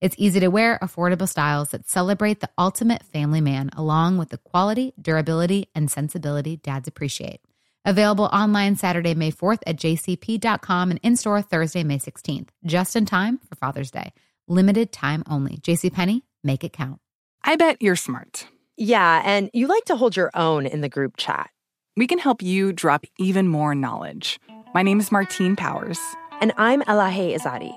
It's easy to wear, affordable styles that celebrate the ultimate family man, along with the quality, durability, and sensibility dads appreciate. Available online Saturday, May 4th at jcp.com and in store Thursday, May 16th, just in time for Father's Day. Limited time only. JCPenney, make it count. I bet you're smart. Yeah, and you like to hold your own in the group chat. We can help you drop even more knowledge. My name is Martine Powers. And I'm Elahe Izadi.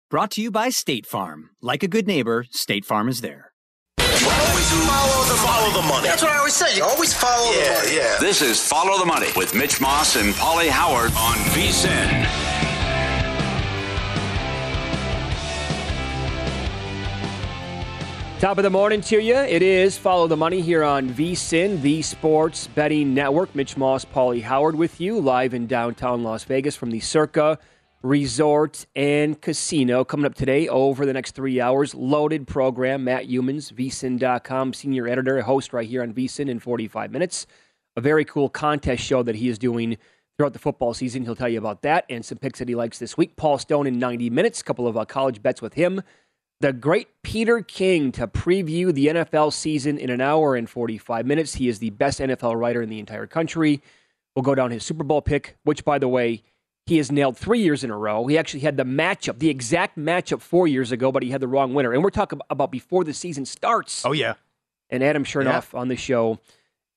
Brought to you by State Farm. Like a good neighbor, State Farm is there. Always follow the, follow the money. That's what I always say. You always follow yeah, the money. Yeah. This is Follow the Money with Mitch Moss and Pauly Howard on VSIN. Top of the morning to you. It is Follow the Money here on VSIN, the Sports Betting Network. Mitch Moss, Pauly Howard with you live in downtown Las Vegas from the Circa Resort and Casino. Coming up today over the next three hours, loaded program. Matt Youmans, VSIN.com, senior editor, host right here on VSIN in 45 minutes. A very cool contest show that he is doing throughout the football season. He'll tell you about that and some picks that he likes this week. Paul Stone in 90 minutes, a couple of uh, college bets with him the great Peter King to preview the NFL season in an hour and 45 minutes. He is the best NFL writer in the entire country. We'll go down his Super Bowl pick, which, by the way, he has nailed three years in a row. He actually had the matchup, the exact matchup four years ago, but he had the wrong winner. And we're talking about before the season starts. Oh, yeah. And Adam Chernoff yeah. on the show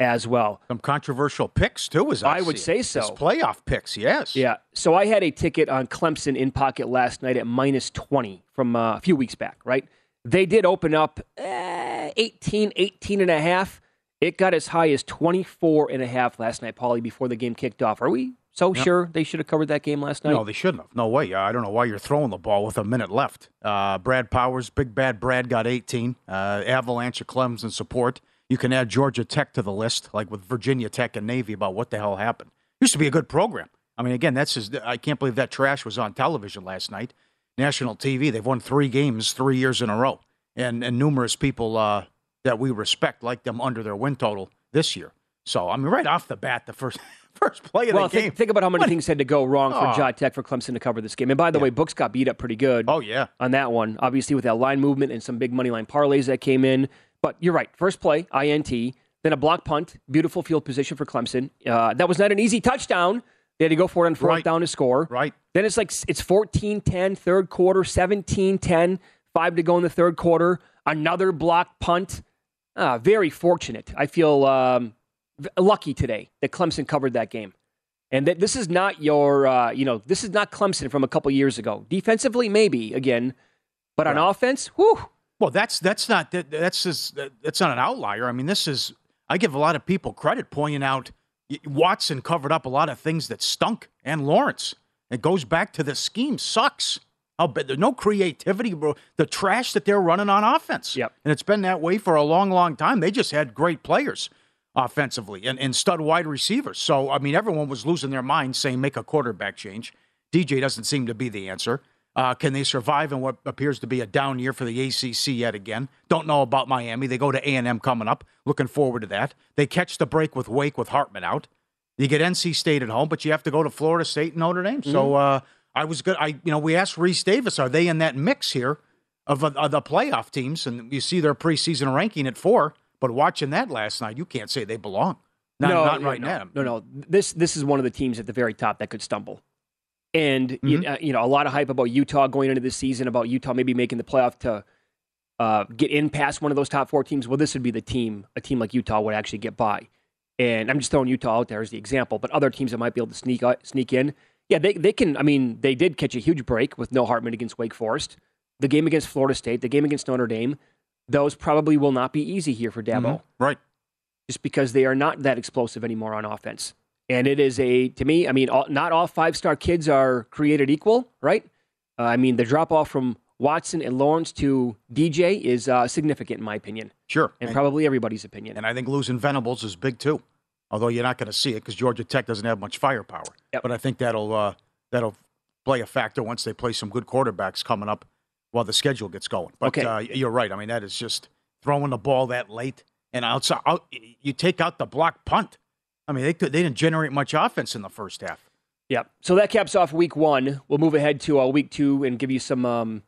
as well. Some controversial picks, too, as I, I would say so. His playoff picks, yes. Yeah. So I had a ticket on Clemson in pocket last night at minus 20 from uh, a few weeks back, right? They did open up eh, 18, 18 and a half. It got as high as 24 and a half last night, Pauly, before the game kicked off. Are we so yep. sure they should have covered that game last night? No, they shouldn't have. No way. I don't know why you're throwing the ball with a minute left. Uh, Brad Powers, big bad Brad, got 18. Uh, Avalanche of Clemson support. You can add Georgia Tech to the list, like with Virginia Tech and Navy, about what the hell happened. Used to be a good program. I mean, again, that's just, I can't believe that trash was on television last night. National TV. They've won three games three years in a row, and and numerous people uh, that we respect like them under their win total this year. So I mean, right off the bat, the first first play of well, the game. Think, think about how many what? things had to go wrong for oh. Tech for Clemson to cover this game. And by the yeah. way, Books got beat up pretty good. Oh yeah, on that one. Obviously, with that line movement and some big money line parlays that came in. But you're right. First play, INT. Then a block punt, beautiful field position for Clemson. Uh, that was not an easy touchdown. They had to go for it on fourth right. down to score. Right. Then it's like it's 14-10, third quarter, 17-10, five to go in the third quarter. Another block punt. Uh, very fortunate. I feel um, lucky today that Clemson covered that game. And that this is not your, uh, you know, this is not Clemson from a couple years ago. Defensively, maybe again, but right. on offense, whew. Well, that's that's not that, that's just that's not an outlier. I mean, this is I give a lot of people credit pointing out Watson covered up a lot of things that stunk, and Lawrence. It goes back to the scheme sucks. How bad? There's no creativity, bro. The trash that they're running on offense. Yep. And it's been that way for a long, long time. They just had great players offensively and, and stud wide receivers. So, I mean, everyone was losing their mind saying make a quarterback change. DJ doesn't seem to be the answer. Uh, can they survive in what appears to be a down year for the ACC yet again? Don't know about Miami. They go to A&M coming up. Looking forward to that. They catch the break with Wake with Hartman out. You get NC State at home, but you have to go to Florida State and Notre Dame. So uh, I was good. I you know we asked Reese Davis, are they in that mix here of, of the playoff teams? And you see their preseason ranking at four. But watching that last night, you can't say they belong. Not, no, not right no, now. No, no. This this is one of the teams at the very top that could stumble. And you, Mm-hmm. uh, you know, a lot of hype about Utah going into this season, about Utah maybe making the playoff to uh, get in past one of those top four teams. Well, this would be the team, a team like Utah would actually get by. And I'm just throwing Utah out there as the example, but other teams that might be able to sneak out, sneak in, yeah, they they can. I mean, they did catch a huge break with no Hartman against Wake Forest. The game against Florida State, the game against Notre Dame, those probably will not be easy here for Dabo Mhm. Right. just because they are not that explosive anymore on offense. And it is a, to me, I mean, all, not all five star kids are created equal, right? Uh, I mean, the drop off from Watson and Lawrence to DJ is uh, significant, in my opinion, Sure. and And- probably everybody's opinion. And I think losing Venables is big too. Although you're not going to see it because Georgia Tech doesn't have much firepower. Yep. But I think that'll uh, that'll play a factor once they play some good quarterbacks coming up while the schedule gets going. But Okay. uh, you're right. I mean, that is just throwing the ball that late and outside. Out, you take out the block punt. I mean, they could, they didn't generate much offense in the first half. Yep. So that caps off week one. We'll move ahead to uh, week two and give you some um,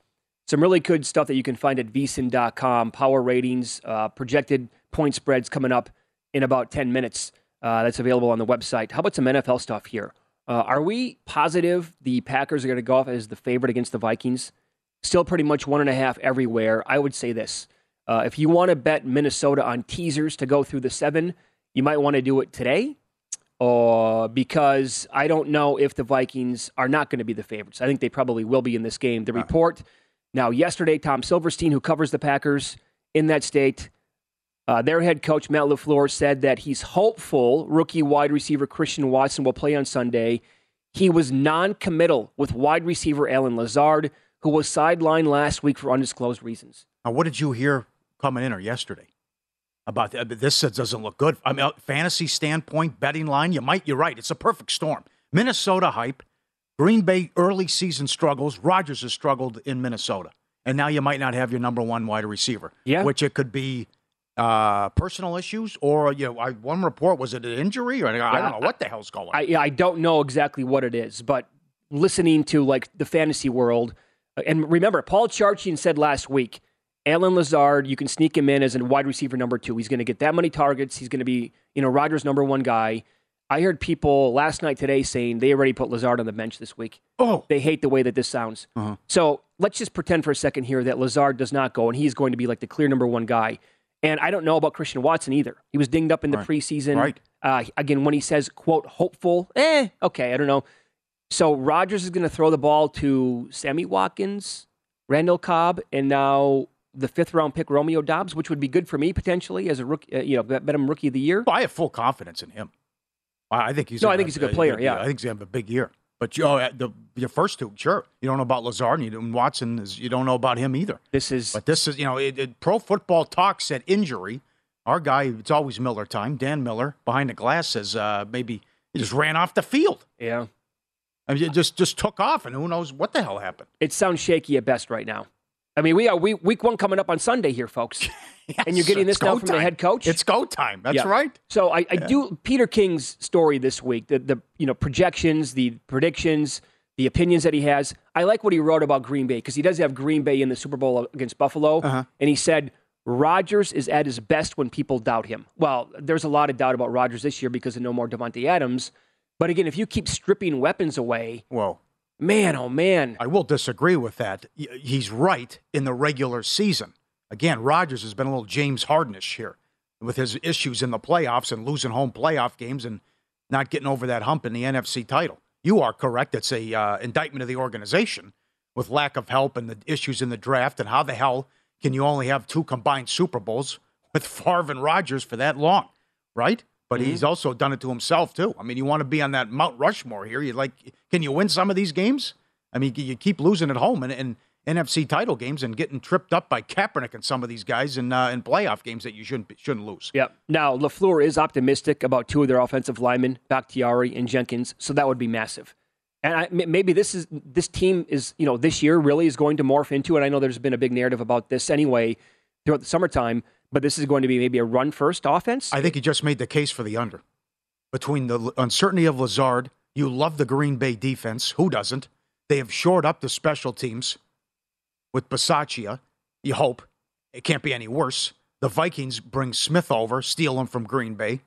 some really good stuff that you can find at vsin.com. Power ratings, uh, projected point spreads coming up in about 10 minutes. Uh, that's available on the website. How about some NFL stuff here? Uh, are we positive the Packers are going to go off as the favorite against the Vikings? Still pretty much one and a half everywhere. I would say this. Uh, if you want to bet Minnesota on teasers to go through the seven, you might want to do it today uh, because I don't know if the Vikings are not going to be the favorites. I think they probably will be in this game. The report now, yesterday, Tom Silverstein, who covers the Packers in that state, uh, their head coach, Matt LaFleur, said that he's hopeful rookie wide receiver Christian Watson will play on Sunday. He was non committal with wide receiver Allen Lazard, who was sidelined last week for undisclosed reasons. Now, what did you hear coming in or yesterday about the, this? Doesn't look good. I mean, fantasy standpoint, betting line. You might. You're right. It's a perfect storm. Minnesota hype. Green Bay early season struggles. Rodgers has struggled in Minnesota, and now you might not have your number one wide receiver. Yeah. which it could be uh, personal issues or you know, I, one report was it an injury or I don't know what the hell's going. on. I, I don't know exactly what it is, but listening to like the fantasy world, and remember, Paul Charchian said last week, Allen Lazard, you can sneak him in as a wide receiver number two. He's going to get that many targets. He's going to be, you know, Rodgers' number one guy. I heard people last night today saying they already put Lazard on the bench this week. oh, They hate the way that this sounds. Uh-huh. So let's just pretend for a second here that Lazard does not go, and he's going to be like the clear number one guy. And I don't know about Christian Watson either. He was dinged up in the Right. preseason. Right. Uh, again, when he says, quote, hopeful, eh, okay, I don't know. So Rodgers is going to throw the ball to Sammy Watkins, Randall Cobb, and now the fifth round pick Romeo Doubs, which would be good for me potentially as a rookie, uh, you know, bet him rookie of the year. Well, I have full confidence in him. I I think he's. No, I think he's a good player, yeah. I think he's gonna have a big year. But you, oh, the your first two, sure. You don't know about Lazard and, you don't, Watson. Is, you don't know about him either. This is But this is, you know, it, it, Pro Football Talk said injury. Our guy, it's always Miller time. Dan Miller behind the glass says uh, maybe he just ran off the field. yeah. I mean, it just just took off, and who knows what the hell happened. It sounds shaky at best right now. I mean, we are week, week one coming up on Sunday here, folks. and you're getting this now from the head coach. It's go time. That's Yeah. right. So I, I do Peter King's story this week. The the you know projections, the predictions, the opinions that he has. I like what he wrote about Green Bay because he does have Green Bay in the Super Bowl against Buffalo, Uh-huh. and he said Rodgers is at his best when people doubt him. Well, there's a lot of doubt about Rodgers this year because of no more Davante Adams. But again, if you keep stripping weapons away, Well, man, oh man, I will disagree with that. He's right in the regular season. Again, Rodgers has been a little James Hardenish here with his issues in the playoffs and losing home playoff games and not getting over that hump in the NFC title. You are correct. It's a uh, indictment of the organization with lack of help and the issues in the draft. And how the hell can you only have two combined Super Bowls with Favre and Rodgers for that long, right? But he's also done it to himself too. I mean, you want to be on that Mount Rushmore here. You like, can you win some of these games? I mean, you keep losing at home and, and NFC title games and getting tripped up by Kaepernick and some of these guys in uh, in playoff games that you shouldn't shouldn't lose. Yep. Now Lafleur is optimistic about two of their offensive linemen, Bakhtiari and Jenkins, so that would be massive. And I, maybe this is this team is you know this year really is going to morph into. And I know there's been a big narrative about this anyway throughout the summertime, but this is going to be maybe a run first offense. I think he just made the case for the under between the uncertainty of Lazard. You love the Green Bay defense. Who doesn't? They have shored up the special teams with Bisaccia. You hope it can't be any worse. The Vikings bring Smith over, steal him from Green Bay.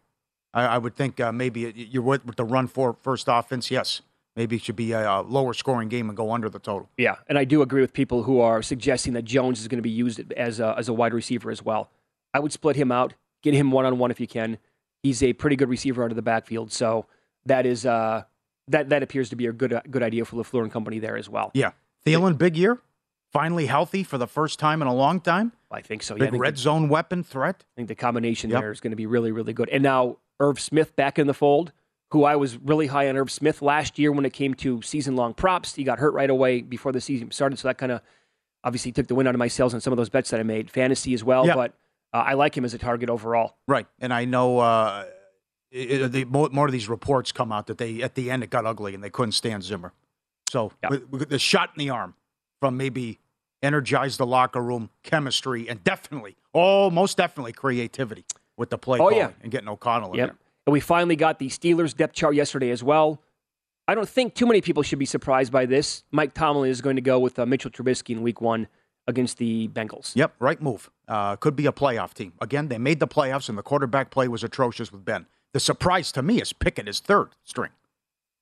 I, I would think uh, maybe you're with, with the run for first offense. Yes, maybe it should be a, a, lower scoring game and go under the total. Yeah, and I do agree with people who are suggesting that Jones is going to be used as a, as a wide receiver as well. I would split him out, get him one on one if you can. He's a pretty good receiver out of the backfield, so that is uh, that that appears to be a good good idea for Lafleur and company there as well. Yeah, Thielen, big year finally healthy for the first time in a long time? I think so. Big yeah, red the, zone weapon threat. I think the combination yep. there is going to be really, really good. And now Irv Smith back in the fold, who I was really high on Irv Smith last year when it came to season long props. He got hurt right away before the season started, so that kind of obviously took the wind out of my sails on some of those bets that I made, fantasy as well. Yep. But uh, I like him as a target overall. Right, and I know. Uh, it, the, more of these reports come out that they at the end it got ugly and they couldn't stand Zimmer. So yep. with, with the shot in the arm from maybe energize the locker room, chemistry, and definitely, oh, most definitely creativity with the play oh, yeah. and getting O'Connell in there. And we finally got the Steelers depth chart yesterday as well. I don't think too many people should be surprised by this. Mike Tomlin is going to go with uh, Mitchell Trubisky in week one against the Bengals. Yep, right move. Uh, could be a playoff team. Again, they made the playoffs, and the quarterback play was atrocious with Ben. The surprise to me is Pickett is third string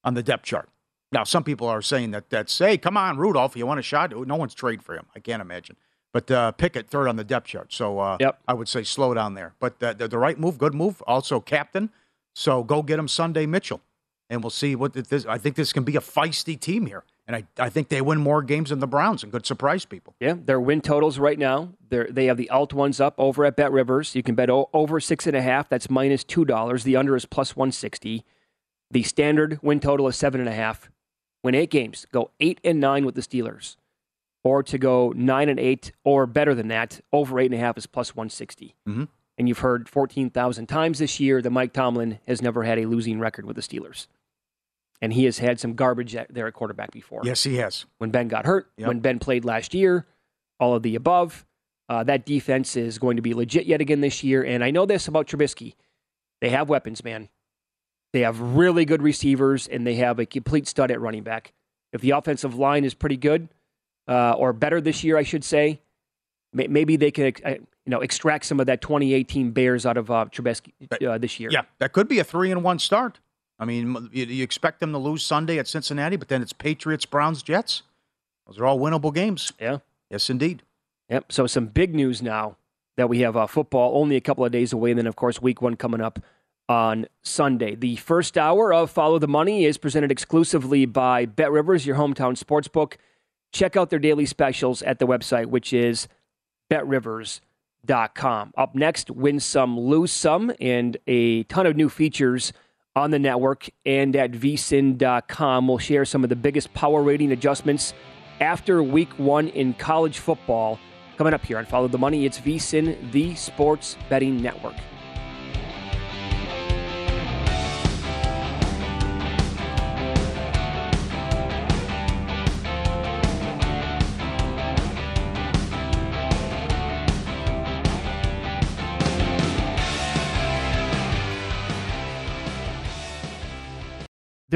on the depth chart. Now, some people are saying that that's, hey, come on, Rudolph, you want a shot? No one's trade for him. I can't imagine. But uh, Pickett third on the depth chart. So uh, yep. I would say slow down there. But the, the, the, right move, good move. Also captain. So go get him Sunday Mitchell. And we'll see what this. I think this can be a feisty team here. And I, I think they win more games than the Browns and could surprise people. Yeah, their win totals right now, they they have the alt ones up over at Bet Rivers. You can bet o- over six and a half. That's minus $2. The under is plus 160. The standard win total is seven and a half win eight games, go eight and nine with the Steelers, or to go nine and eight or better than that, over eight and a half is plus 160. Mm-hmm. And you've heard 14,000 times this year that Mike Tomlin has never had a losing record with the Steelers. And he has had some garbage there at quarterback before. Yes, he has. When Ben got hurt, yep. when Ben played last year, all of the above. Uh, that defense is going to be legit yet again this year. And I know this about Trubisky. They have weapons, man. They have really good receivers, and they have a complete stud at running back. If the offensive line is pretty good, uh, or better this year, I should say, maybe they can uh, you know extract some of that 2018 Bears out of uh, Trubisky uh, this year. Yeah, that could be a three and one start. I mean, you, you, expect them to lose Sunday at Cincinnati, but then it's Patriots, Browns, Jets. Those are all winnable games. Yeah. Yes, indeed. Yep. So some big news now that we have uh, football only a couple of days away, and then of course Week One coming up on Sunday. The first hour of Follow the Money is presented exclusively by Bet Rivers, your hometown sportsbook. Check out their daily specials at the website, which is betrivers.com. Up next, win some, lose some, and a ton of new features on the network and at vsin.com. We'll share some of the biggest power rating adjustments after week one in college football. Coming up here on Follow the Money, it's vsin, the sports betting network.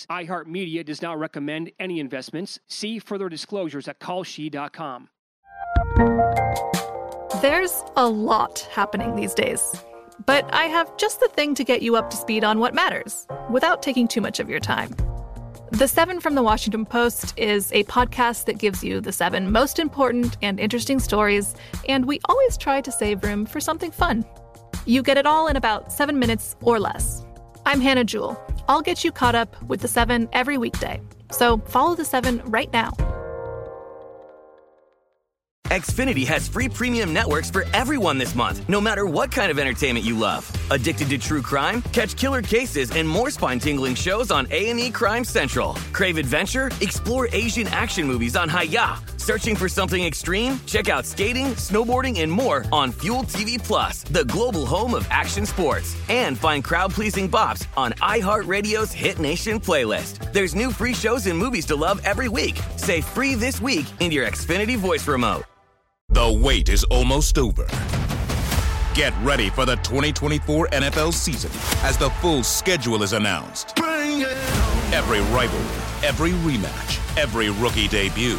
fees. iHeartMedia does not recommend any investments. See further disclosures at kalshi.com. There's a lot happening these days. But I have just the thing to get you up to speed on what matters without taking too much of your time. The Seven from the Washington Post is a podcast that gives you the seven most important and interesting stories, and we always try to save room for something fun. You get it all in about seven minutes or less. I'm Hannah Jewell. I'll get you caught up with the seven every weekday. So follow the seven right now. Xfinity has free premium networks for everyone this month, no matter what kind of entertainment you love. Addicted to true crime? Catch killer cases and more spine-tingling shows on A&E Crime Central. Crave adventure? Explore Asian action movies on Hayya. Searching for something extreme? Check out skating, snowboarding, and more on Fuel TV Plus, the global home of action sports. And find crowd-pleasing bops on iHeartRadio's Hit Nation playlist. There's new free shows and movies to love every week. Say free this week in your Xfinity voice remote. The wait is almost over. Get ready for the 2024 NFL season as the full schedule is announced. Every rivalry, every rematch, every rookie debut,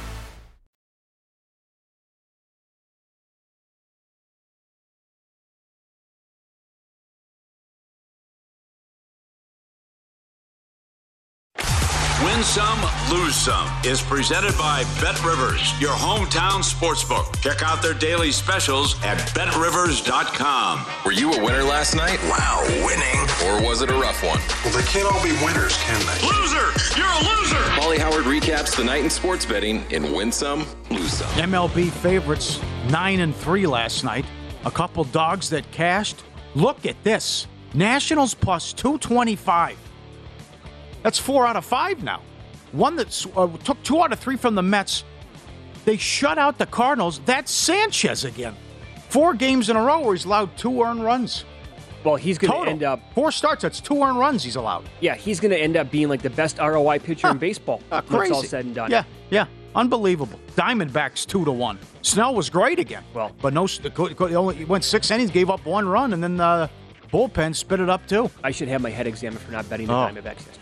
Lose some is presented by Bet Rivers, your hometown sportsbook. Check out their daily specials at betrivers.com. Were you a winner last night? Wow, winning. Or was it a rough one? Well, they can't all be winners, can they? Loser! You're a loser! Pauly Howard recaps the night in sports betting in Win Some, Lose Some. MLB favorites, 9 and 3 last night. A couple dogs that cashed. Look at this Nationals plus 225. That's four out of five now. One that uh, took two out of three from the Mets. They shut out the Cardinals. That's Sanchez again. Four games in a row where he's allowed two earned runs. Well, he's going to end up. Four starts, that's two earned runs he's allowed. Yeah, he's going to end up being like the best ROI pitcher in baseball. Uh, crazy. it's all said and done. Yeah, yeah. Unbelievable. Diamondbacks two to one. Snell was great again. Well, but no, he only went six innings, gave up one run, and then the bullpen spit it up too. I should have my head examined for not betting the Oh. Diamondbacks yesterday.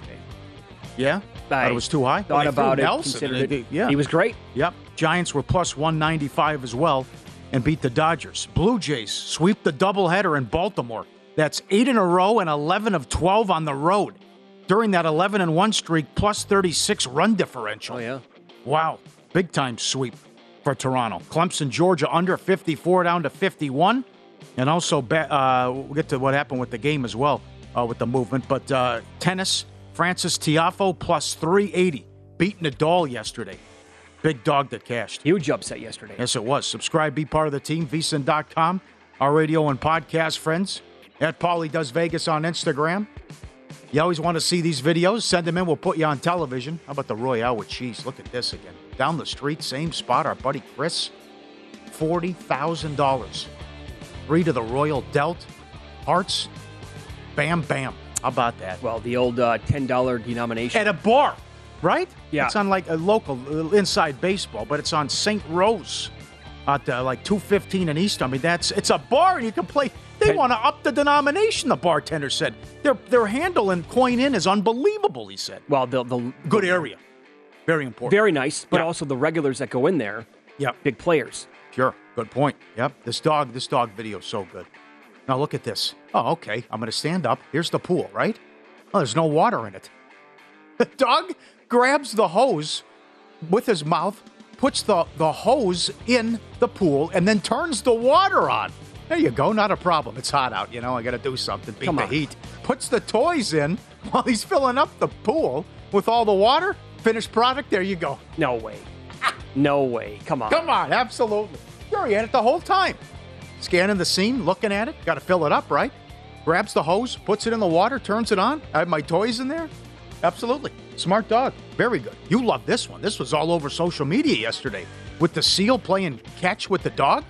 Yeah, I thought it was too high. Thought Well, they threw about it. Nelson, and it. yeah, he was great. Yep. Giants were plus 195 as well and beat the Dodgers. Blue Jays sweep the doubleheader in Baltimore. That's eight in a row and 11 of 12 on the road. During that 11 and 1 streak, plus 36 run differential. Oh, yeah. Wow. Big time sweep for Toronto. Clemson, Georgia under 54 down to 51. And also, uh, we'll get to what happened with the game as well uh, with the movement. But uh, tennis, Frances Tiafoe plus 380. Beat Nadal yesterday. Big dog that cashed. Huge upset yesterday. Yes, it was. Subscribe, be part of the team, vsin.com, our radio and podcast friends. At Paulie Does Vegas on Instagram. You always want to see these videos? Send them in. We'll put you on television. How about the Royale with cheese? Look at this again. Down the street, same spot. Our buddy Chris, $40,000. Three to the Royal Delt. Hearts. Bam, bam. How about that? Well, the old uh, $10 denomination. At a bar, right? Yeah. It's on like a local uh, inside baseball, but it's on St. Rose at uh, like 215 in East. I mean, that's it's a bar and you can play. They want to up the denomination, the bartender said. Their their handle and coin in is unbelievable, he said. well, the, the Good area. Very important. Very nice, but Yeah. also the regulars that go in there, Yep. big players. Sure. Good point. Yep. This dog, this dog video is so good. Now look at this. Oh, okay. I'm going to stand up. Here's the pool, right? Oh, there's no water in it. The dog grabs the hose with his mouth, puts the, the hose in the pool, and then turns the water on. There you go. Not a problem. It's hot out. You know, I got to do something. Beat Come the on. heat. Puts the toys in while he's filling up the pool with all the water. Finished product. There you go. No way. No way. Come on. Come on, absolutely. Sure, he had it the whole time. Scanning the scene, looking at it. Got to fill it up, right? Grabs the hose, puts it in the water, turns it on. I have my toys in there. Absolutely. Smart dog. Very good. You love this one. This was all over social media yesterday with the seal playing catch with the dog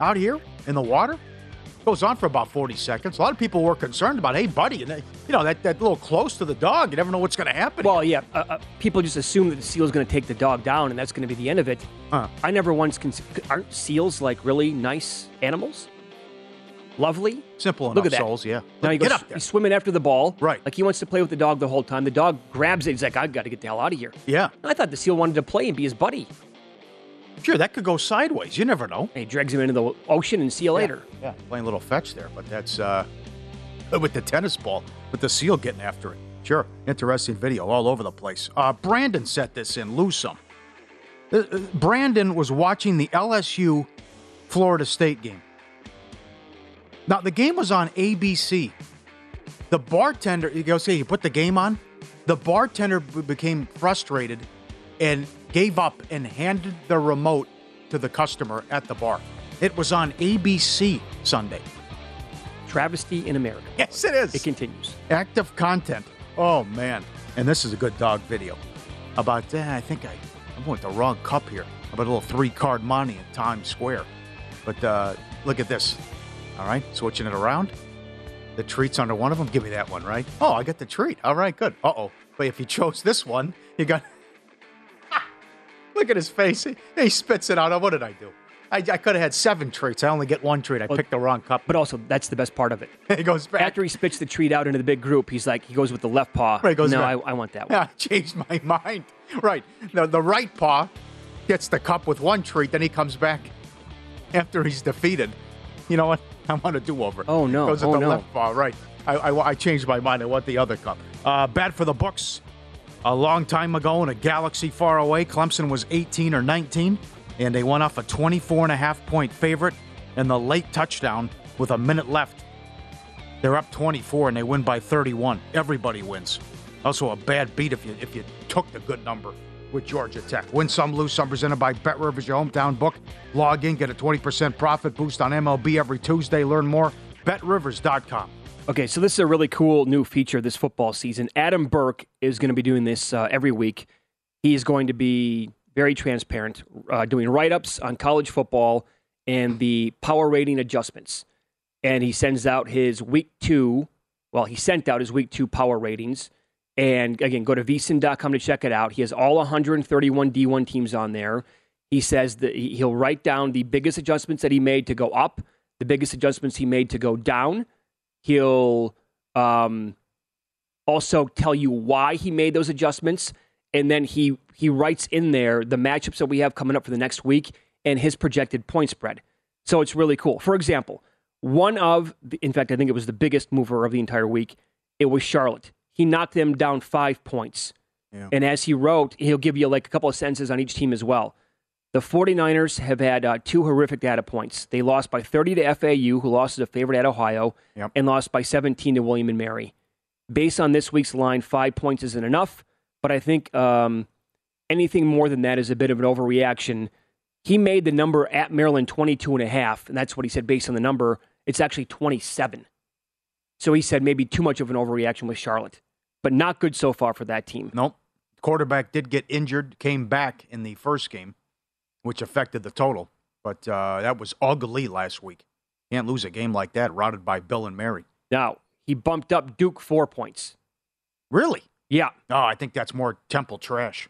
out here in the water. Goes on for about 40 seconds. A lot of people were concerned about, hey, buddy, and they, you know, that, that little close to the dog, you never know what's going to happen. Well, yeah. Uh, uh, people just assume that the seal is going to take the dog down, and that's going to be the end of it. Huh. I never once cons- aren't seals like really nice animals. lovely. Simple enough Look at that. souls, yeah. Now he Get goes, up there. he's swimming after the ball. Right. Like he wants to play with the dog the whole time. The dog grabs it. He's like, I've got to get the hell out of here. Yeah. I thought the seal wanted to play and be his buddy. Sure, that could go sideways. You never know. And he drags him into the ocean and see you later. Yeah, playing a little fetch there, but that's uh, with the tennis ball, with the seal getting after it. Sure, interesting video all over the place. Uh, Brandon set this in, lose some. Uh, uh, Brandon was watching the LSU Florida State game. Now, the game was on ABC. The bartender, you go see, you put the game on? The bartender became frustrated and gave up and handed the remote to the customer at the bar. It was on ABC Sunday. Travesty in America. Yes, it is. It continues. Active content. Oh, man. And this is a good dog video about, eh, I think I, I'm going with the wrong cup here, about a little three card money in Times Square. But uh, look at this. All right, switching it around. The treat's under one of them. Give me that one, right? Oh, I got the treat. All right, good. Uh oh. But if you chose this one, you got. Look at his face. He, he spits it out. Oh, What did I do? I, I could have had seven treats. I only get one treat. I picked the wrong cup. But also, that's the best part of it. he goes back. After he spits the treat out into the big group, he's like, he goes with the left paw. Right, goes no, back. I, I want that one. Yeah, I changed my mind. Right. The, the right paw gets the cup with one treat, then he comes back after he's defeated. You know what? I want a do over. Oh, no. Goes with Oh, the no. left paw, right. I, I, I changed my mind. I want the other cup. Uh, bad for the books. A long time ago in a galaxy far away, Clemson was 18 or 19, and they went off a 24 and a half point favorite in the late touchdown with a minute left. They're up 24 and they win by 31. Everybody wins. Also a bad beat if you if you took the good number with Georgia Tech. Win some, lose some. Presented by Bet Rivers, your hometown book. Log in, get a 20% profit boost on MLB every Tuesday. Learn more. BetRivers.com. Okay, so this is a really cool new feature this football season. Adam Burke is going to be doing this uh, every week. He is going to be very transparent, uh, doing write ups on college football and the power rating adjustments. And he sends out his week two, well, he sent out his week two power ratings. And again, go to vsin.com to check it out. He has all 131 D1 teams on there. He says that he- he'll write down the biggest adjustments that he made to go up, the biggest adjustments he made to go down. He'll um, also tell you why he made those adjustments, and then he he writes in there the matchups that we have coming up for the next week and his projected point spread. So it's really cool. For example, one of, the, in fact, I think it was the biggest mover of the entire week. It was Charlotte. He knocked them down five points. Yeah. And as he wrote, he'll give you like a couple of sentences on each team as well. The 49ers have had uh, two horrific data points. They lost by 30 to FAU, who lost as a favorite at Ohio, Yep. and lost by 17 to William and Mary. Based on this week's line, five points isn't enough, but I think um, anything more than that is a bit of an overreaction. He made the number at Maryland 22 and a half, and that's what he said based on the number. It's actually 27. So he said maybe too much of an overreaction with Charlotte, but not good so far for that team. Nope. Quarterback did get injured, came back in the first game, which affected the total. But uh, that was ugly last week. Can't lose a game like that, routed by Bill and Mary. Now, he bumped up Duke four points. Really? Yeah. Oh, I think that's more Temple trash.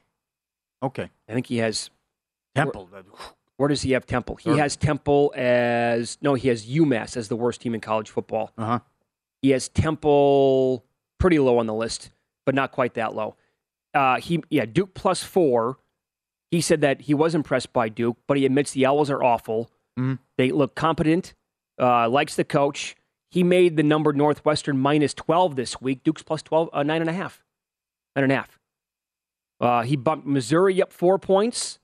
Okay. I think he has Temple. Where does he have Temple? He has Temple as no, he has UMass as the worst team in college football. Uh huh. He has Temple pretty low on the list, but not quite that low. Uh, he yeah, Duke plus four. He said that he was impressed by Duke, but he admits the Owls are awful. Mhm. They look competent, uh, likes the coach. He made the number Northwestern minus 12 this week. Duke's plus 12, uh, nine and a half. Nine and a half. Uh, he bumped Missouri up four points.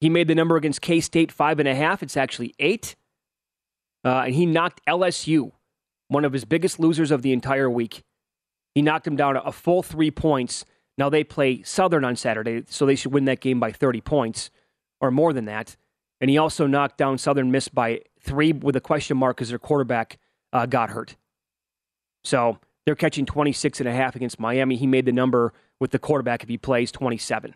He made the number against K State five and a half. It's actually eight. Uh, and he knocked LSU, one of his biggest losers of the entire week. He knocked him down a full three points. Now they play Southern on Saturday, so they should win that game by 30 points or more than that. And he also knocked down Southern Miss by three with a question mark because their quarterback uh, got hurt. So they're catching 26 and a half against Miami. He made the number with the quarterback if he plays 27.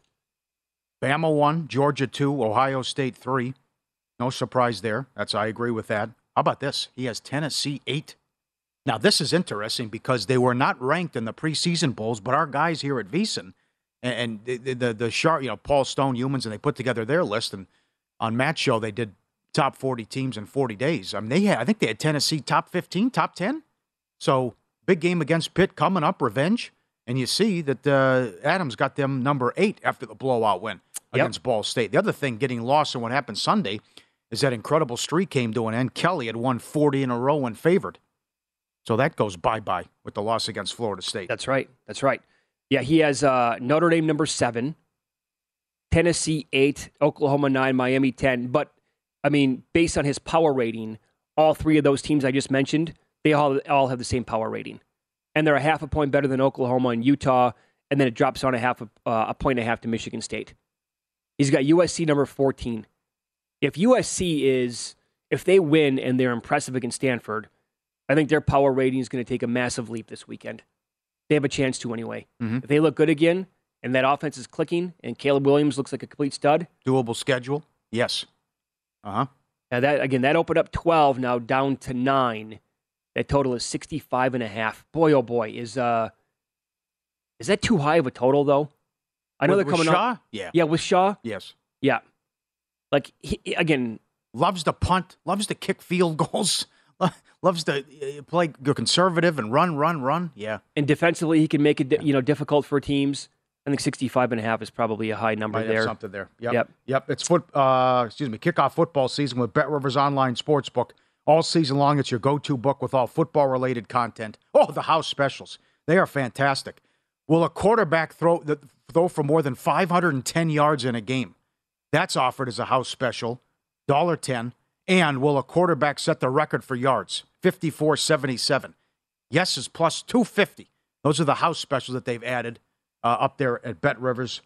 Bama one, Georgia two, Ohio State three. No surprise there. That's I agree with that. How about this? He has Tennessee eight. Now this is interesting because they were not ranked in the preseason polls, but our guys here at VSIN and, the the, the, sharp, you know, Paul Stone Youmans, and they put together their list. And on Matt's show, they did top 40 teams in 40 days. I mean, they had, I think they had Tennessee top 15, top 10. So big game against Pitt coming up, revenge. And you see that uh, Adams got them number eight after the blowout win Yep. against Ball State. The other thing getting lost in what happened Sunday is that incredible streak came to an end. Kelly had won 40 in a row and favored. So that goes bye bye with the loss against Florida State. That's right. That's right. Yeah, he has uh, Notre Dame number seven, Tennessee eight, Oklahoma nine, Miami ten. But I mean, based on his power rating, all three of those teams I just mentioned, they all all have the same power rating, and they're a half a point better than Oklahoma and Utah, and then it drops on a half a, uh, a point and a half to Michigan State. He's got USC number fourteen. If USC is if they win and they're impressive against Stanford, I think their power rating is going to take a massive leap this weekend. They have a chance to anyway. Mhm. If they look good again and that offense is clicking and Caleb Williams looks like a complete stud, Doable schedule? Yes. Uh huh. now that again that opened up 12 now down to 9. That total is 65 and a half. Boy oh boy, is uh is that too high of a total though? I know With- they're coming with Shaw? up. Yeah. Yeah, with Shaw? Yes. Yeah. Like he, again, Loves to punt, loves to kick field goals, loves to play go conservative and run, run, run. Yeah. and defensively he can make it you know difficult for teams. I think 65 and a half is probably a high number Might there. something there. Yep. Yep. Yep. It's foot. Uh, excuse me. Kickoff football season with Bet Rivers Online Sportsbook. All season long, it's your go-to book with all football-related content. Oh, the house specials. They are fantastic. Will a quarterback throw th- throw for more than 510 yards in a game? That's offered as a house special, $1.10. And will a quarterback set the record for yards? 54.77. Yes is plus 250. Those are the house specials that they've added uh, up there at Bet Rivers.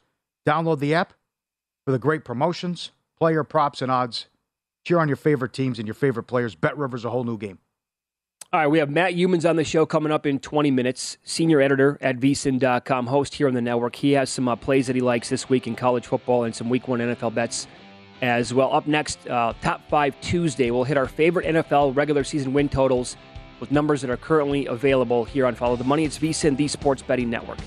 Download the app for the great promotions, player props, and odds. Cheer on your favorite teams and your favorite players. Bet Rivers, a whole new game. All right, we have Matt Youmans on the show coming up in 20 minutes. Senior editor at vsin.com, host here on the network. He has some uh, plays that he likes this week in college football and some week one NFL bets as well. Up next, uh, Top 5 Tuesday. We'll hit our favorite NFL regular season win totals with numbers that are currently available here on Follow the Money. It's vsin, the sports betting network.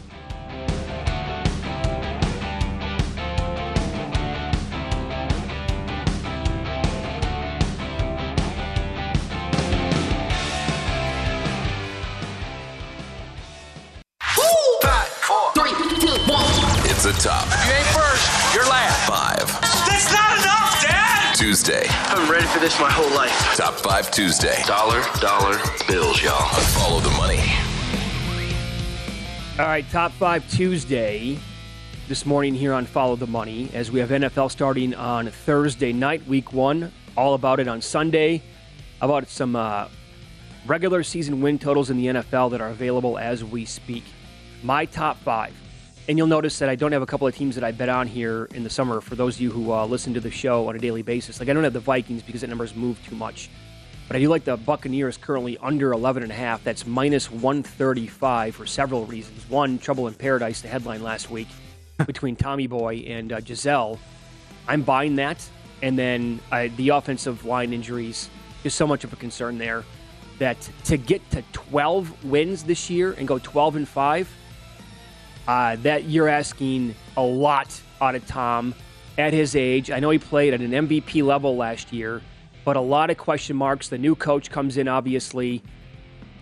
Tuesday. Dollar, dollar bills, y'all. Follow the Money. All right, top five Tuesday this morning here on Follow the Money as we have NFL starting on Thursday night, week one. All about it on Sunday. About some uh, regular season win totals in the NFL that are available as we speak. My top five. And you'll notice that I don't have a couple of teams that I bet on here in the summer for those of you who uh, listen to the show on a daily basis. Like, I don't have the Vikings because that number's moved too much. But I do like the Buccaneers currently under 11.5. That's minus 135 for several reasons. One, Trouble in Paradise, the headline last week between Tommy Boy and uh, Gisele. I'm buying that. And then uh, the offensive line injuries is so much of a concern there that to get to 12 wins this year and go 12 and 5, uh, that you're asking a lot out of Tom at his age. I know he played at an MVP level last year, but a lot of question marks. The new coach comes in, obviously.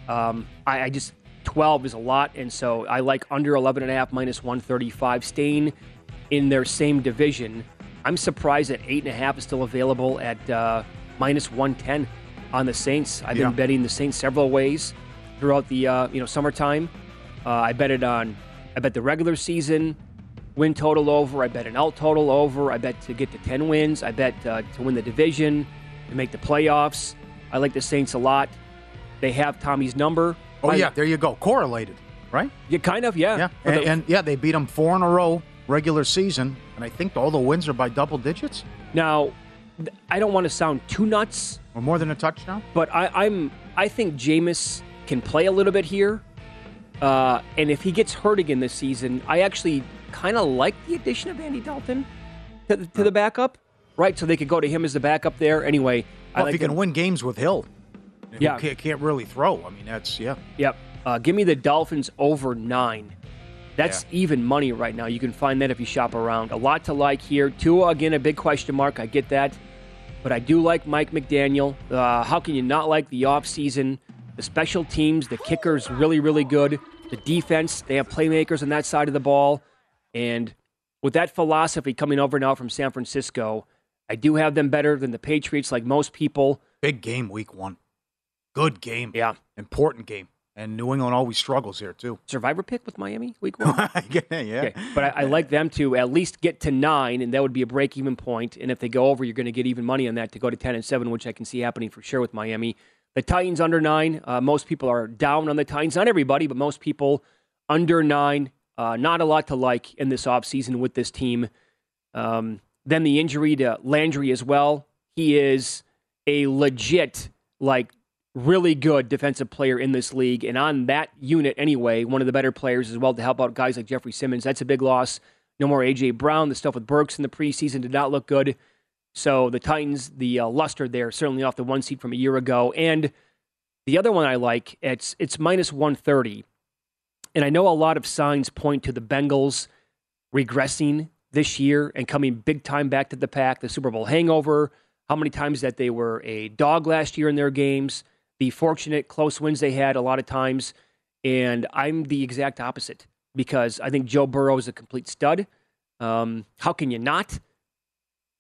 Um, I, I just 12 is a lot, and so I like under 11 and a half minus 135, staying in their same division. I'm surprised that eight and a half is still available at uh, minus 110 on the Saints. I've Yeah. been betting the Saints several ways throughout the uh, you know summertime. Uh, I bet it on. I bet the regular season win total over. I bet an out total over. I bet to get to 10 wins. I bet uh, to win the division, to make the playoffs. I like the Saints a lot. They have Tommy's number. Oh, I- yeah. There you go. Correlated, right? Yeah, kind of, yeah. Yeah. And, the- and yeah, they beat them four in a row regular season. And I think all the wins are by double digits now, I don't want to sound too nuts, or more than a touchdown. but I, I'm I think Jameis can play a little bit here. Uh, and if he gets hurt again this season, I actually kind of like the addition of Andy Dalton to to the backup, right? So they could go to him as the backup there. Anyway, I Well, like if you can them- win games with Hill, Yeah. can't, can't really throw. I mean, that's yeah. Yep. Uh, give me the Dolphins over nine. That's even money right now. You can find that if you shop around. A lot to like here. Tua, again, a big question mark. I get that. but I do like Mike McDaniel. Uh, how can you not like the offseason? The special teams, the kicker's really, really good. The defense, they have playmakers on that side of the ball. And with that philosophy coming over now from San Francisco, I do have them better than the Patriots, like most people. Big game week one. Good game. Yeah. Important game. And New England always struggles here, too. Survivor pick with Miami week one? yeah. yeah. Okay. But I, I like them to at least get to nine, and that would be a break even point. And if they go over, you're going to get even money on that to go to 10 and 7, which I can see happening for sure with Miami. The Titans under nine. Uh, most people are down on the Titans. Not everybody, but most people under nine. Uh, not a lot to like in this offseason with this team. Um, then the injury to Landry as well. He is a legit, like, really good defensive player in this league. And on that unit, anyway, one of the better players as well to help out guys like Jeffrey Simmons. That's a big loss. No more A.J. Brown. The stuff with Burks in the preseason did not look good. So the Titans, the uh, luster there, certainly off the one seat from a year ago. And the other one I like, it's it's minus 130. And I know a lot of signs point to the Bengals regressing this year and coming big time back to the pack, the Super Bowl hangover, how many times that they were a dog last year in their games, the fortunate close wins they had a lot of times. And I'm the exact opposite because I think Joe Burrow is a complete stud. Um, how can you not?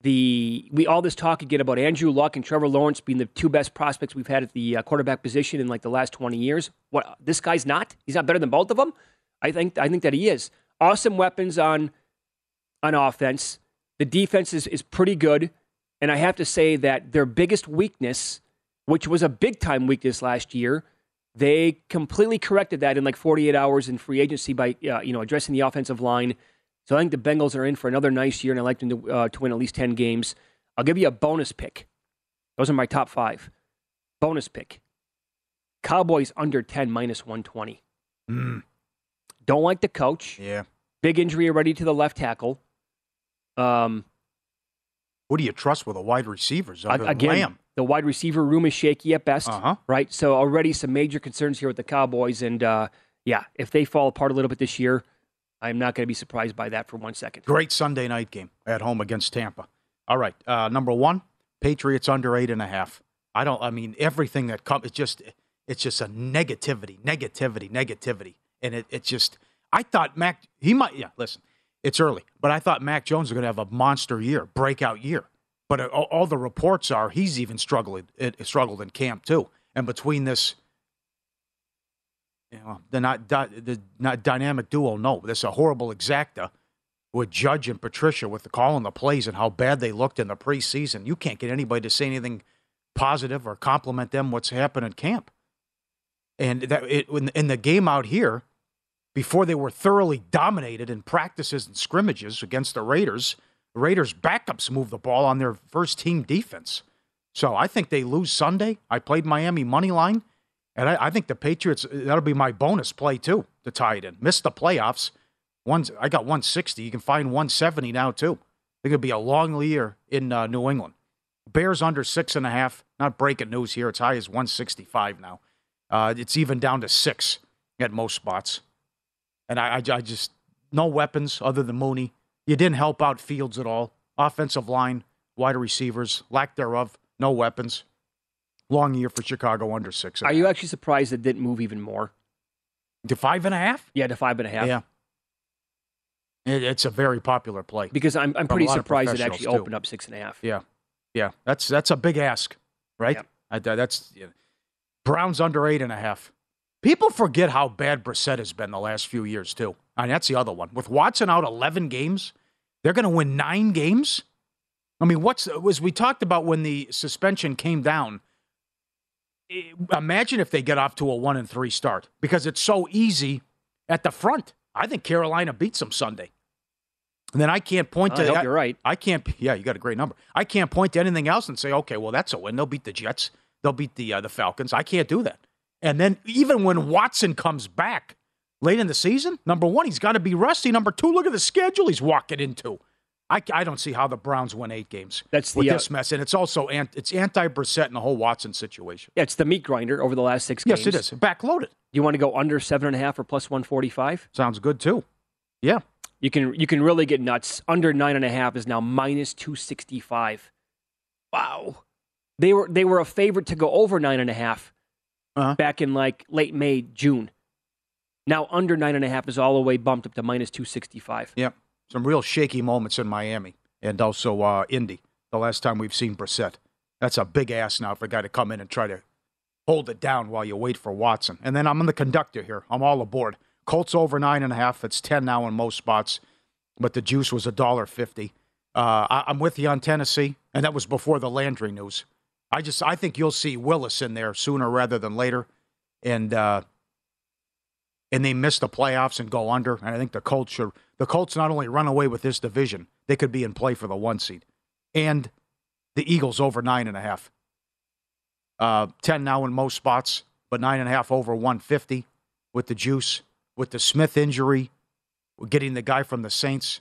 The we all this talk again about Andrew Luck and Trevor Lawrence being the two best prospects we've had at the uh, quarterback position in like the last 20 years. What this guy's not? He's not better than both of them. I think I think that he is. Awesome weapons on on offense. The defense is, is pretty good. And I have to say that their biggest weakness, which was a big time weakness last year, they completely corrected that in like 48 hours in free agency by uh, you know addressing the offensive line. So I think the Bengals are in for another nice year, and I like them to, uh, to win at least 10 games. I'll give you a bonus pick. Those are my top five. Bonus pick. Cowboys under 10 minus 120. Mm. Don't like the coach. Yeah. Big injury already to the left tackle. Um, Who do you trust with a wide receivers other again, Lamb? the wide receiver room is shaky at best, Uh-huh. right? So already some major concerns here with the Cowboys, and uh, yeah, if they fall apart a little bit this year, I'm not going to be surprised by that for one second. Great Sunday night game at home against Tampa. All right, uh, number one, Patriots under eight and a half. I don't. I mean, everything that comes, it's just, it's just a negativity, negativity, negativity, and it, it's just. I thought Mac, he might. Yeah, listen, it's early, but I thought Mac Jones was going to have a monster year, breakout year. But uh, all, the reports are he's even struggled, it, struggled in camp too. And between this you know, the not the not dynamic duo. No, this is a horrible exacta with Judge and Patricia with the calling the plays and how bad they looked in the preseason. You can't get anybody to say anything positive or compliment them what's happened in camp. And that it, in the game out here, before they were thoroughly dominated in practices and scrimmages against the Raiders, the Raiders backups moved the ball on their first team defense. So I think they lose Sunday. I played Miami money line. And I, I, think the Patriots, that'll be my bonus play too to tie it in. Missed the playoffs. One, I got 160. You can find 170 now too. I think it'll be a long year in uh, New England. Bears under six and a half. Not breaking news here. It's high as 165 now. Uh, it's even down to six at most spots. And I, I, I just, no weapons other than Mooney. You didn't help out Fields at all. Offensive line, wide receivers, lack thereof, no weapons. Long year for Chicago under six. Are you actually surprised it didn't move even more? To five and a half? Yeah, to five and a half. Yeah. It, it's a very popular play. Because I'm, I'm pretty surprised it actually too. opened up six and a half. Yeah. Yeah. That's that's a big ask, right? I, that's yeah. Browns under eight and a half. People forget how bad Brissett has been the last few years, too. And that's the other one. With Watson out 11 games, they're going to win nine games. I mean, what's was we talked about when the suspension came down? Imagine if they get off to a one and three start because it's so easy at the front. I think Carolina beats them Sunday. And then I can't point I to. hope you're right. I can't. Yeah, you got a great number. I can't point to anything else and say, okay, well, that's a win. They'll beat the Jets. They'll beat the uh, the Falcons. I can't do that. And then even when Watson comes back late in the season, number one, he's got to be rusty. Number two, look at the schedule he's walking into. I, I don't see how the Browns win eight games. That's with the, uh, mess, and it's also ant, it's anti Brissett and the whole Watson situation. Yeah, it's the meat grinder over the last six Yes, games. Yes, it is backloaded. You want to go under seven and a half or plus one forty five? Sounds good too. Yeah, you can you can really get nuts. Under nine and a half is now minus two sixty five. Wow. They were they were a favorite to go over nine and a half Uh-huh. back in like late May, June. Now under nine and a half is all the way bumped up to minus two sixty five. Yep. Some real shaky moments in Miami and also uh, Indy. The last time we've seen Brissett. That's a big ass now for a guy to come in and try to hold it down while you wait for Watson. And then I'm in the conductor here. I'm all aboard. Colts over nine and a half. It's ten now in most spots, but the juice was a dollar fifty. Uh, I'm with you on Tennessee, and that was before the Landry news. I just I think you'll see Willis in there sooner rather than later, and uh, and they miss the playoffs and go under. And I think the Colts should the Colts not only run away with this division, they could be in play for the one seed, and the Eagles over nine and a half. Uh, ten now in most spots, but nine and a half over one fifty with the juice with the Smith injury, getting the guy from the Saints,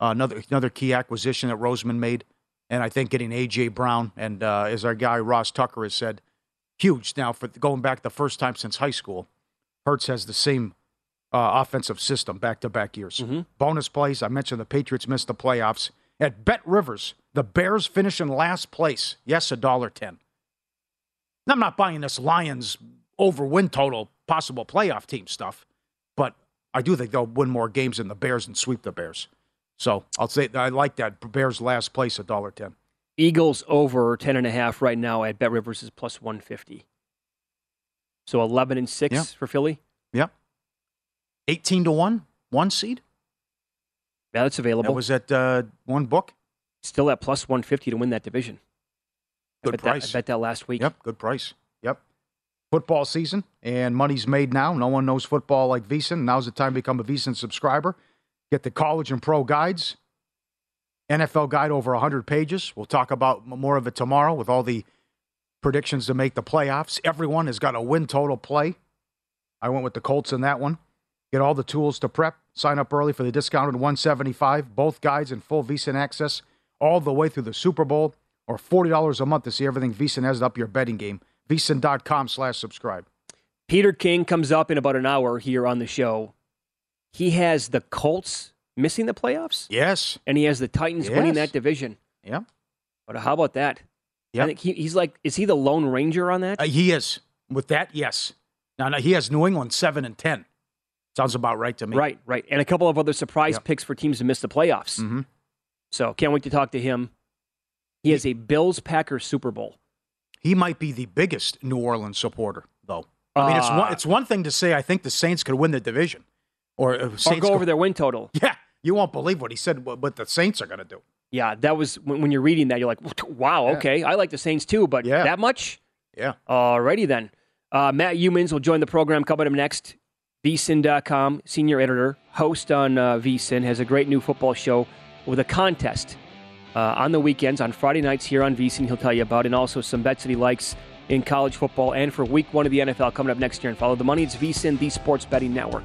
uh, another another key acquisition that Roseman made, and I think getting AJ Brown and uh, as our guy Ross Tucker has said, huge now for going back the first time since high school. Hurts has the same uh, offensive system back to back years. Bonus plays. I mentioned the Patriots missed the playoffs. At Bet Rivers, the Bears finish in last place. Yes, a dollar ten. I'm not buying this Lions over win total possible playoff team stuff, but I do think they'll win more games than the Bears and sweep the Bears. So I'll say I like that Bears last place a dollar ten. Eagles over ten and a half right now at Bet Rivers is plus one fifty. So eleven and six Yeah. for Philly. Yep. 18 to 1, one seed. Yeah, that's available. That was at uh, one book. Still at plus one fifty to win that division. I Good that- price. I bet that last week. Yep, good price. Yep. Football season and money's made now. No one knows football like VSiN. Now's the time to become a VSiN subscriber. Get the college and pro guides. NFL guide over 100 pages. We'll talk about more of it tomorrow with all the predictions to make the playoffs. Everyone has got a win total play. I went with the Colts in that one. Get all the tools to prep. Sign up early for the discounted 175. Both guides and full VSiN access all the way through the Super Bowl or $40 a month to see everything VSiN has up your betting game. VSiN.com slash subscribe. Peter King comes up in about an hour here on the show. He has the Colts missing the playoffs. Yes. And he has the Titans winning that division. Yeah. But how about that? I think he, he's like, is he the Lone Ranger on that? Uh, he is. With that, yes. Now, now he has New England 7 and 10. Sounds about right to me. Right, right. And a couple of other surprise picks for teams to miss the playoffs. Mm-hmm. So can't wait to talk to him. He has a Bills Packers Super Bowl. He might be the biggest New Orleans supporter, though. I mean, it's Uh, one, it's one thing to say, I think the Saints could win the division. Or, uh, Or go over their win total. Yeah. You won't believe what he said, what, what the Saints are going to do. Yeah, that was when, when you're reading that, you're like, wow, Yeah. okay. I like the Saints too, but Yeah. that much? Yeah. Alrighty then. Uh, Matt Youmans will join the program coming up next. VSIN.com, senior editor, host on uh, VSIN, has a great new football show with a contest uh, on the weekends, on Friday nights here on VSIN, he'll tell you about, and also some bets that he likes in college football and for week one of the NFL coming up next year. And follow the money. It's VSIN, the sports betting network.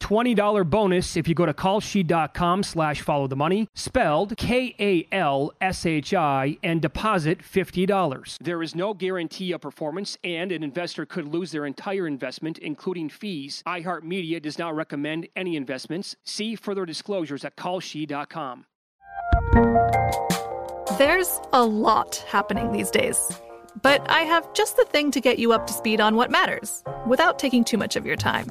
$20 bonus if you go to kalshi.com slash follow the money, spelled K-A-L-S-H-I, and deposit $50. There is no guarantee of performance, and an investor could lose their entire investment, including fees. iHeartMedia does not recommend any investments. See further disclosures at kalshi.com. There's a lot happening these days. But I have just the thing to get you up to speed on what matters without taking too much of your time.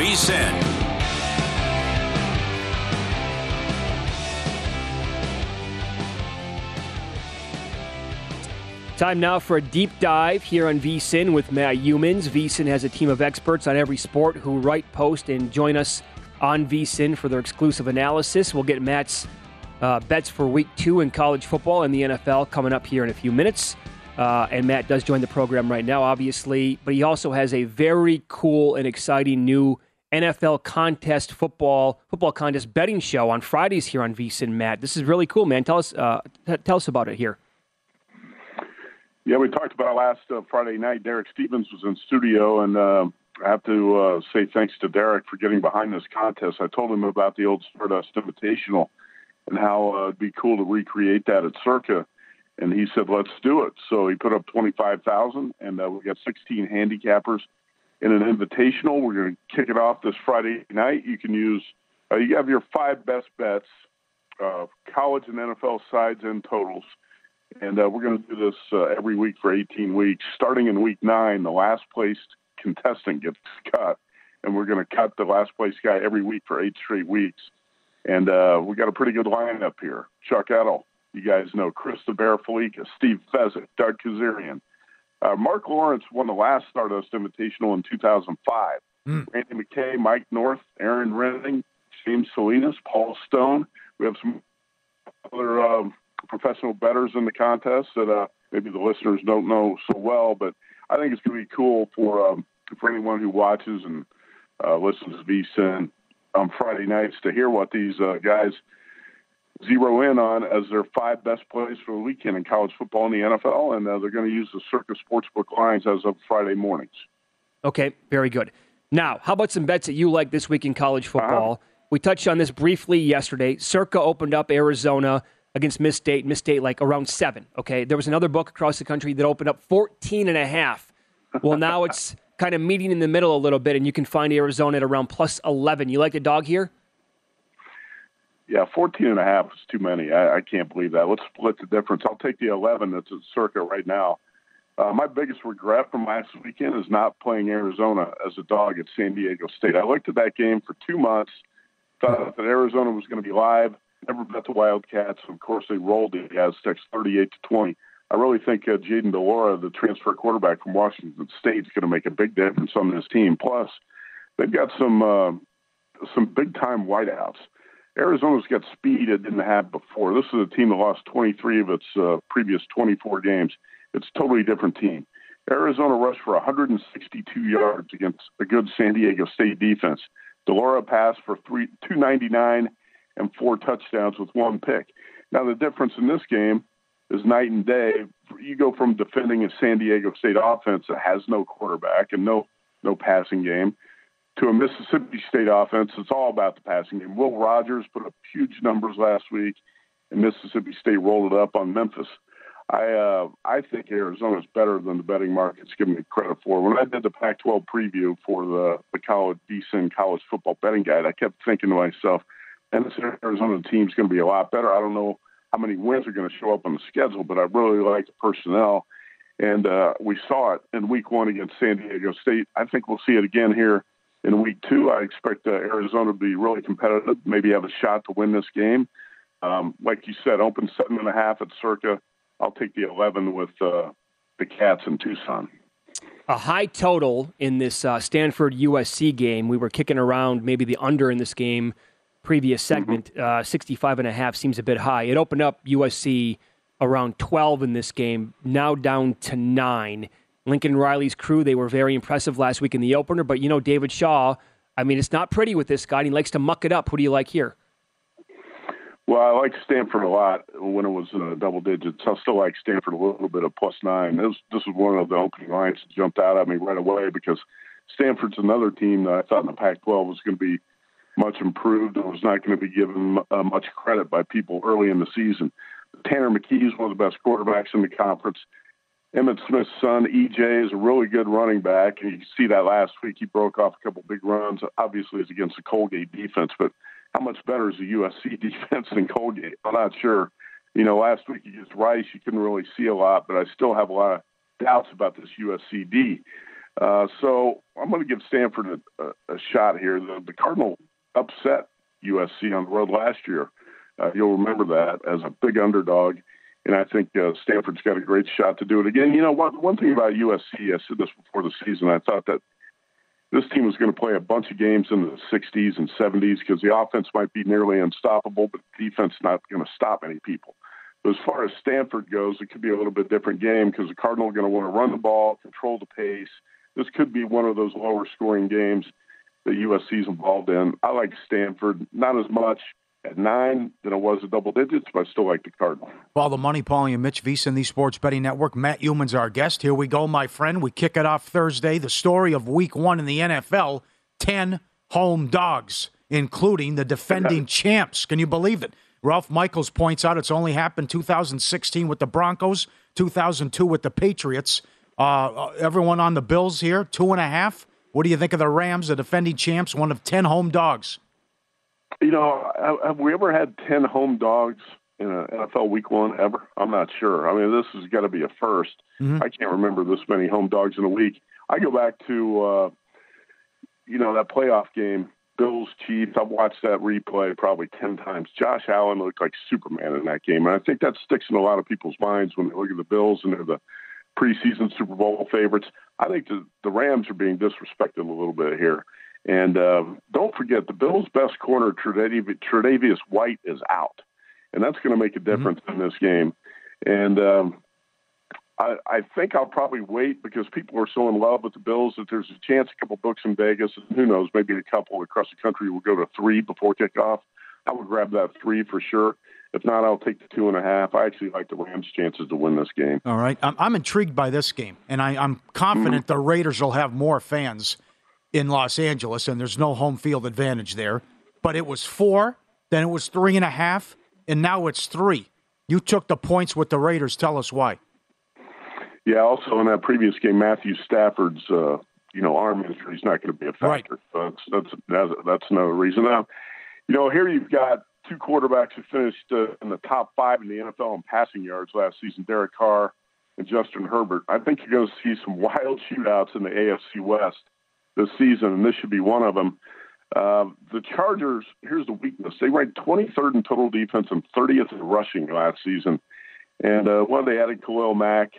VSIN. Time now for a deep dive here on VSIN with Matt Youmans. VSIN has a team of experts on every sport who write, post, and join us on VSIN for their exclusive analysis. We'll get Matt's uh, bets for week two in college football and the NFL coming up here in a few minutes. Uh, and Matt does join the program right now, obviously, but he also has a very cool and exciting new NFL contest football football contest betting show on Fridays here on VSIN. Matt, this is really cool, man. Tell us uh, t- tell us about it here. Yeah, we talked about last uh, Friday night. Derek Stevens was in studio, and uh, I have to uh, say thanks to Derek for getting behind this contest. I told him about the old Stardust Invitational and how uh, it'd be cool to recreate that at Circa, and he said, "Let's do it." So he put up twenty five thousand, and uh, we got sixteen handicappers in an invitational. We're going to kick it off this Friday night. You can use uh, you have your five best bets, uh, college and NFL sides and totals and uh, we're going to do this uh, every week for 18 weeks. Starting in week nine, the last placed contestant gets cut, and we're going to cut the last place guy every week for eight straight weeks. And uh, we got a pretty good lineup here. Chuck Edel, you guys know Chris the Bear Fallica, Steve Fezzik, Doug Kezirian. Uh, Mark Lawrence won the last Stardust Invitational in 2005. Mm. Randy McKay, Mike North, Aaron Renning, James Salinas, Paul Stone. We have some other um, professional bettors in the contest that uh, maybe the listeners don't know so well. But I think it's going to be cool for um, for anyone who watches and uh, listens to VSIN on Friday nights to hear what these uh, guys zero in on as their five best plays for the weekend in college football and the NFL, and uh, they're going to use the Circa Sportsbook lines as of Friday mornings. Okay, very good. Now, how about some bets that you like this week in college football? Uh-huh. We touched on this briefly yesterday. Circa opened up Arizona against Miss State. Miss State like around seven. Okay, there was another book across the country that opened up 14 and a half. Well, now it's kind of meeting in the middle a little bit, and you can find Arizona at around plus 11. You like the dog here? Yeah, 14 and a half is too many. I, I can't believe that. Let's split the difference. I'll take the 11 that's at Circa right now. Uh, my biggest regret from last weekend is not playing Arizona as a dog at San Diego State. I looked at that game for two months, thought that Arizona was going to be live never bet the Wildcats. Of course, they rolled the Aztecs 38 to 20. I really think uh, Jayden de Laura, the transfer quarterback from Washington State, is going to make a big difference on this team. Plus, they've got some uh, some big time wideouts. Arizona's got speed it didn't have before. This is a team that lost 23 of its uh, previous 24 games. It's a totally different team. Arizona rushed for 162 yards against a good San Diego State defense. de Laura passed for three, 299 and four touchdowns with one pick. Now, the difference in this game is night and day. You go from defending a San Diego State offense that has no quarterback and no no passing game to a Mississippi State offense that's all about the passing game. Will Rogers put up huge numbers last week, and Mississippi State rolled it up on Memphis. I uh, I think Arizona is better than the betting markets give me credit for. When I did the Pac-12 preview for the the college decent college football betting guide, I kept thinking to myself – and this Arizona team is going to be a lot better. I don't know how many wins are going to show up on the schedule, but I really like the personnel. And uh, we saw it in week one against San Diego State. I think we'll see it again here in week two. I expect uh, Arizona to be really competitive, maybe have a shot to win this game. Um, like you said, open seven and a half at Circa. I'll take the 11 with uh, the Cats in Tucson. A high total in this uh, Stanford USC game. We were kicking around maybe the under in this game previous segment. Uh, 65 and a half seems a bit high. It opened up USC around 12 in this game, now down to nine. Lincoln Riley's crew, they were very impressive last week in the opener, but you know, David Shaw, I mean, it's not pretty with this guy, he likes to muck it up. Who do you like here? Well, I like Stanford a lot when it was uh, double digits. I still like Stanford a little bit of plus nine. This, this was one of the opening lines that jumped out at me right away because Stanford's another team that I thought in the Pac 12 was going to be much improved and was not going to be given uh, much credit by people early in the season. Tanner McKee is one of the best quarterbacks in the conference. Emmitt Smith's son, EJ, is a really good running back. And you see that last week. He broke off a couple big runs. Obviously, it's against the Colgate defense, but how much better is the USC defense than Colgate? I'm not sure. You know, last week against Rice, you couldn't really see a lot, but I still have a lot of doubts about this USC D. Uh, so I'm going to give Stanford a, a, a shot here. The, the Cardinal upset USC on the road last year. Uh, you'll remember that as a big underdog. And I think uh, Stanford's got a great shot to do it again. You know, one, one thing about USC, I said this before the season, I thought that this team was going to play a bunch of games in the 60s and 70s because the offense might be nearly unstoppable, but defense not going to stop any people. But as far as Stanford goes, it could be a little bit different game because the Cardinals are going to want to run the ball, control the pace. This could be one of those lower scoring games that USC is involved in. I like Stanford, not as much at nine than it was at double digits, but I still like the Cardinal. Well, the money, Pauly and Mitch VSIN, the Sports Betting Network. Matt Youmans our guest. Here we go, my friend. We kick it off Thursday. The story of Week One in the NFL: ten home dogs, including the defending champs. Can you believe it? Ralph Michaels points out it's only happened 2016 with the Broncos, 2002 with the Patriots. Uh, everyone on the Bills here, two and a half. What do you think of the Rams, the defending champs, one of 10 home dogs? You know, have we ever had 10 home dogs in an NFL week one ever? I'm not sure. I mean, this has got to be a 1st Mm-hmm. I can't remember this many home dogs in a week. I go back to, uh, you know, that playoff game, Bills Chiefs. I've watched that replay probably 10 times. Josh Allen looked like Superman in that game. And I think that sticks in a lot of people's minds when they look at the Bills and they're the preseason Super Bowl favorites. I think the, the Rams are being disrespected a little bit here. And um, don't forget, the Bills' best corner, Tre'Davious, White, is out. And that's going to make a difference in this game. And um, I, I think I'll probably wait because people are so in love with the Bills that there's a chance a couple books in Vegas, and who knows, maybe a couple across the country will go to three before kickoff. I would grab that three for sure. If not, I'll take the two and a half. I actually like the Rams' chances to win this game. All right. I'm, I'm intrigued by this game, and I, I'm confident the Raiders will have more fans in Los Angeles, and there's no home field advantage there. But it was four, then it was three and a half, and now it's three. You took the points with the Raiders. Tell us why. Yeah. Also, in that previous game, Matthew Stafford's uh, you know arm injury is not going to be a factor. So that's that's that's, that's another reason. Now, you know, here you've got two quarterbacks who finished uh, in the top five in the NFL in passing yards last season: Derek Carr and Justin Herbert. I think you're going to see some wild shootouts in the AFC West this season, and this should be one of them. Uh, the Chargers, here's the weakness. They ranked 23rd in total defense and 30th in rushing last season. And uh, one, they added Khalil Mack,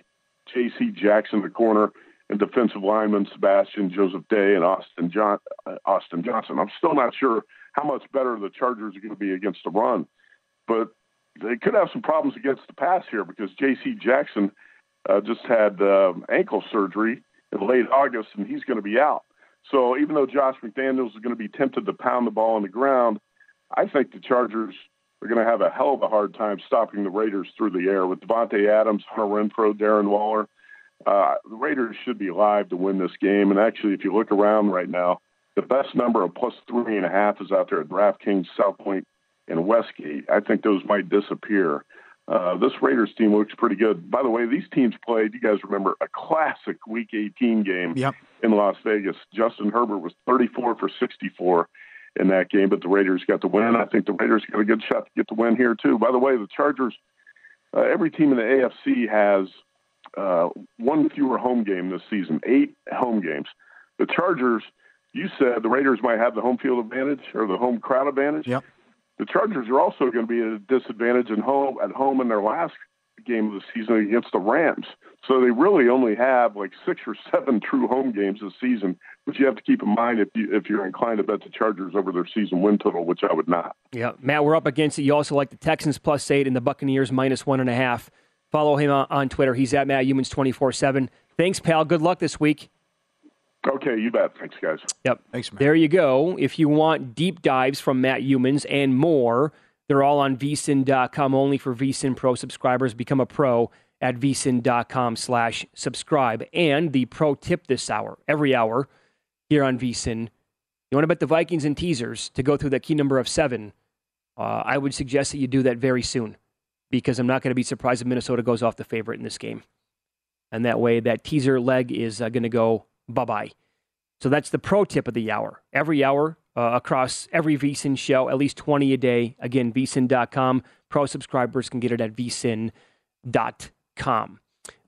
J.C. Jackson, the corner, and defensive lineman Sebastian Joseph Day and Austin, John, uh, Austin Johnson. I'm still not sure how much better the Chargers are going to be against the run, but they could have some problems against the pass here because J.C. Jackson uh, just had um, ankle surgery in late August, and he's going to be out. So even though Josh McDaniels is going to be tempted to pound the ball on the ground, I think the Chargers are going to have a hell of a hard time stopping the Raiders through the air with Davante Adams, Hunter Renfrow, Darren Waller. Uh, the Raiders should be live to win this game. And actually, if you look around right now, the best number of plus three and a half is out there at DraftKings, South Point, and Westgate. I think those might disappear. Uh, this Raiders team looks pretty good. By the way, these teams played, you guys remember, a classic Week 18 game yep. in Las Vegas. Justin Herbert was 34 for 64 in that game, but the Raiders got the win. I think the Raiders got a good shot to get the win here, too. By the way, the Chargers, uh, every team in the AFC has uh, one fewer home game this season, eight home games. The Chargers, you said the Raiders might have the home field advantage or the home crowd advantage. Yep. The Chargers are also going to be at a disadvantage in home at home in their last game of the season against the Rams. So they really only have like six or seven true home games this season, which you have to keep in mind if you if you're inclined to bet the Chargers over their season win total, which I would not. Yeah, Matt, we're up against it. You also like the Texans plus eight and the Buccaneers minus one and a half. Follow him on, Twitter. He's at Matt Youmans twenty four seven. Thanks, pal. Good luck this week. Okay, you bet. Thanks, guys. Yep. Thanks, Matt. There you go. If you want deep dives from Matt Youmans and more, they're all on vsin.com only for vsin pro subscribers. Become a pro at vsin.com slash subscribe. And the pro tip this hour, every hour here on vsin. You want to bet the Vikings and teasers to go through that key number of seven. Uh, I would suggest that you do that very soon because I'm not going to be surprised if Minnesota goes off the favorite in this game. And that way, that teaser leg is uh, going to go bye bye. So that's the pro tip of the hour. Every hour uh, across every VSIN show, at least 20 a day. Again, vsin.com. Pro subscribers can get it at vsin.com.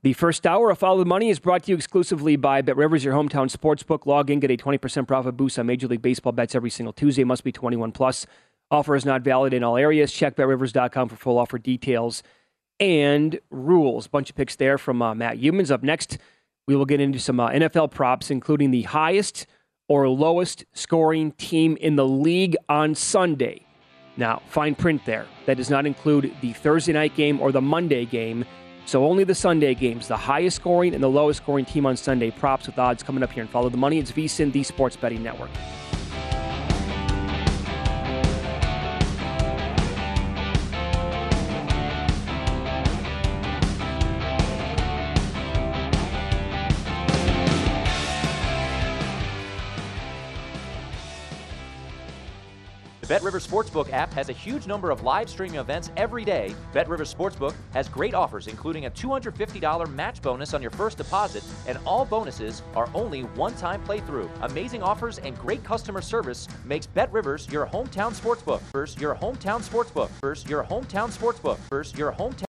The first hour of Follow the Money is brought to you exclusively by Bet Rivers, your hometown sportsbook. Log in, get a 20% profit boost on Major League Baseball bets every single Tuesday. Must be 21 plus. Offer is not valid in all areas. Check betrivers.com for full offer details and rules. Bunch of picks there from uh, Matt Youmans. Up next, we will get into some uh, NFL props, including the highest or lowest scoring team in the league on Sunday. Now, fine print there. That does not include the Thursday night game or the Monday game. So only the Sunday games, the highest scoring and the lowest scoring team on Sunday. Props with odds coming up here and follow the money. It's VSIN, the sports betting network. BetRivers Sportsbook app has a huge number of live streaming events every day. BetRivers Sportsbook has great offers, including a $250 match bonus on your first deposit, and all bonuses are only one-time playthrough. Amazing offers and great customer service makes BetRivers your hometown sportsbook. First, your hometown sportsbook. First, your hometown sportsbook. First, your hometown.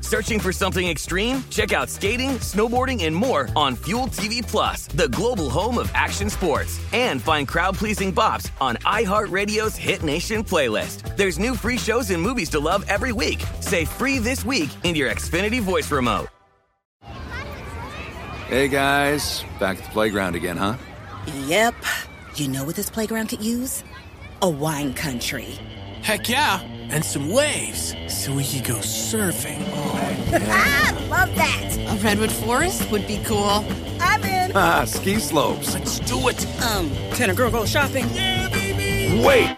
Searching for something extreme? Check out skating, snowboarding, and more on Fuel TV Plus, the global home of action sports. And find crowd-pleasing bops on iHeartRadio's Hit Nation playlist. There's new free shows and movies to love every week. Say free this week in your Xfinity voice remote. Hey guys, back at the playground again, huh? Yep. You know what this playground could use? A wine country. Heck yeah, and some waves so we could go surfing. ah, love that. A redwood forest would be cool. I'm in. Ah, ski slopes. Let's do it. Um, can a girl go shopping? Yeah, baby. Wait.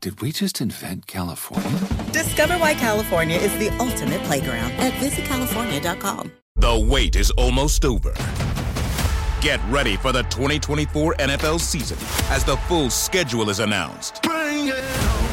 Did we just invent California? Discover why California is the ultimate playground at visitcalifornia.com. The wait is almost over. Get ready for the 2024 NFL season as the full schedule is announced.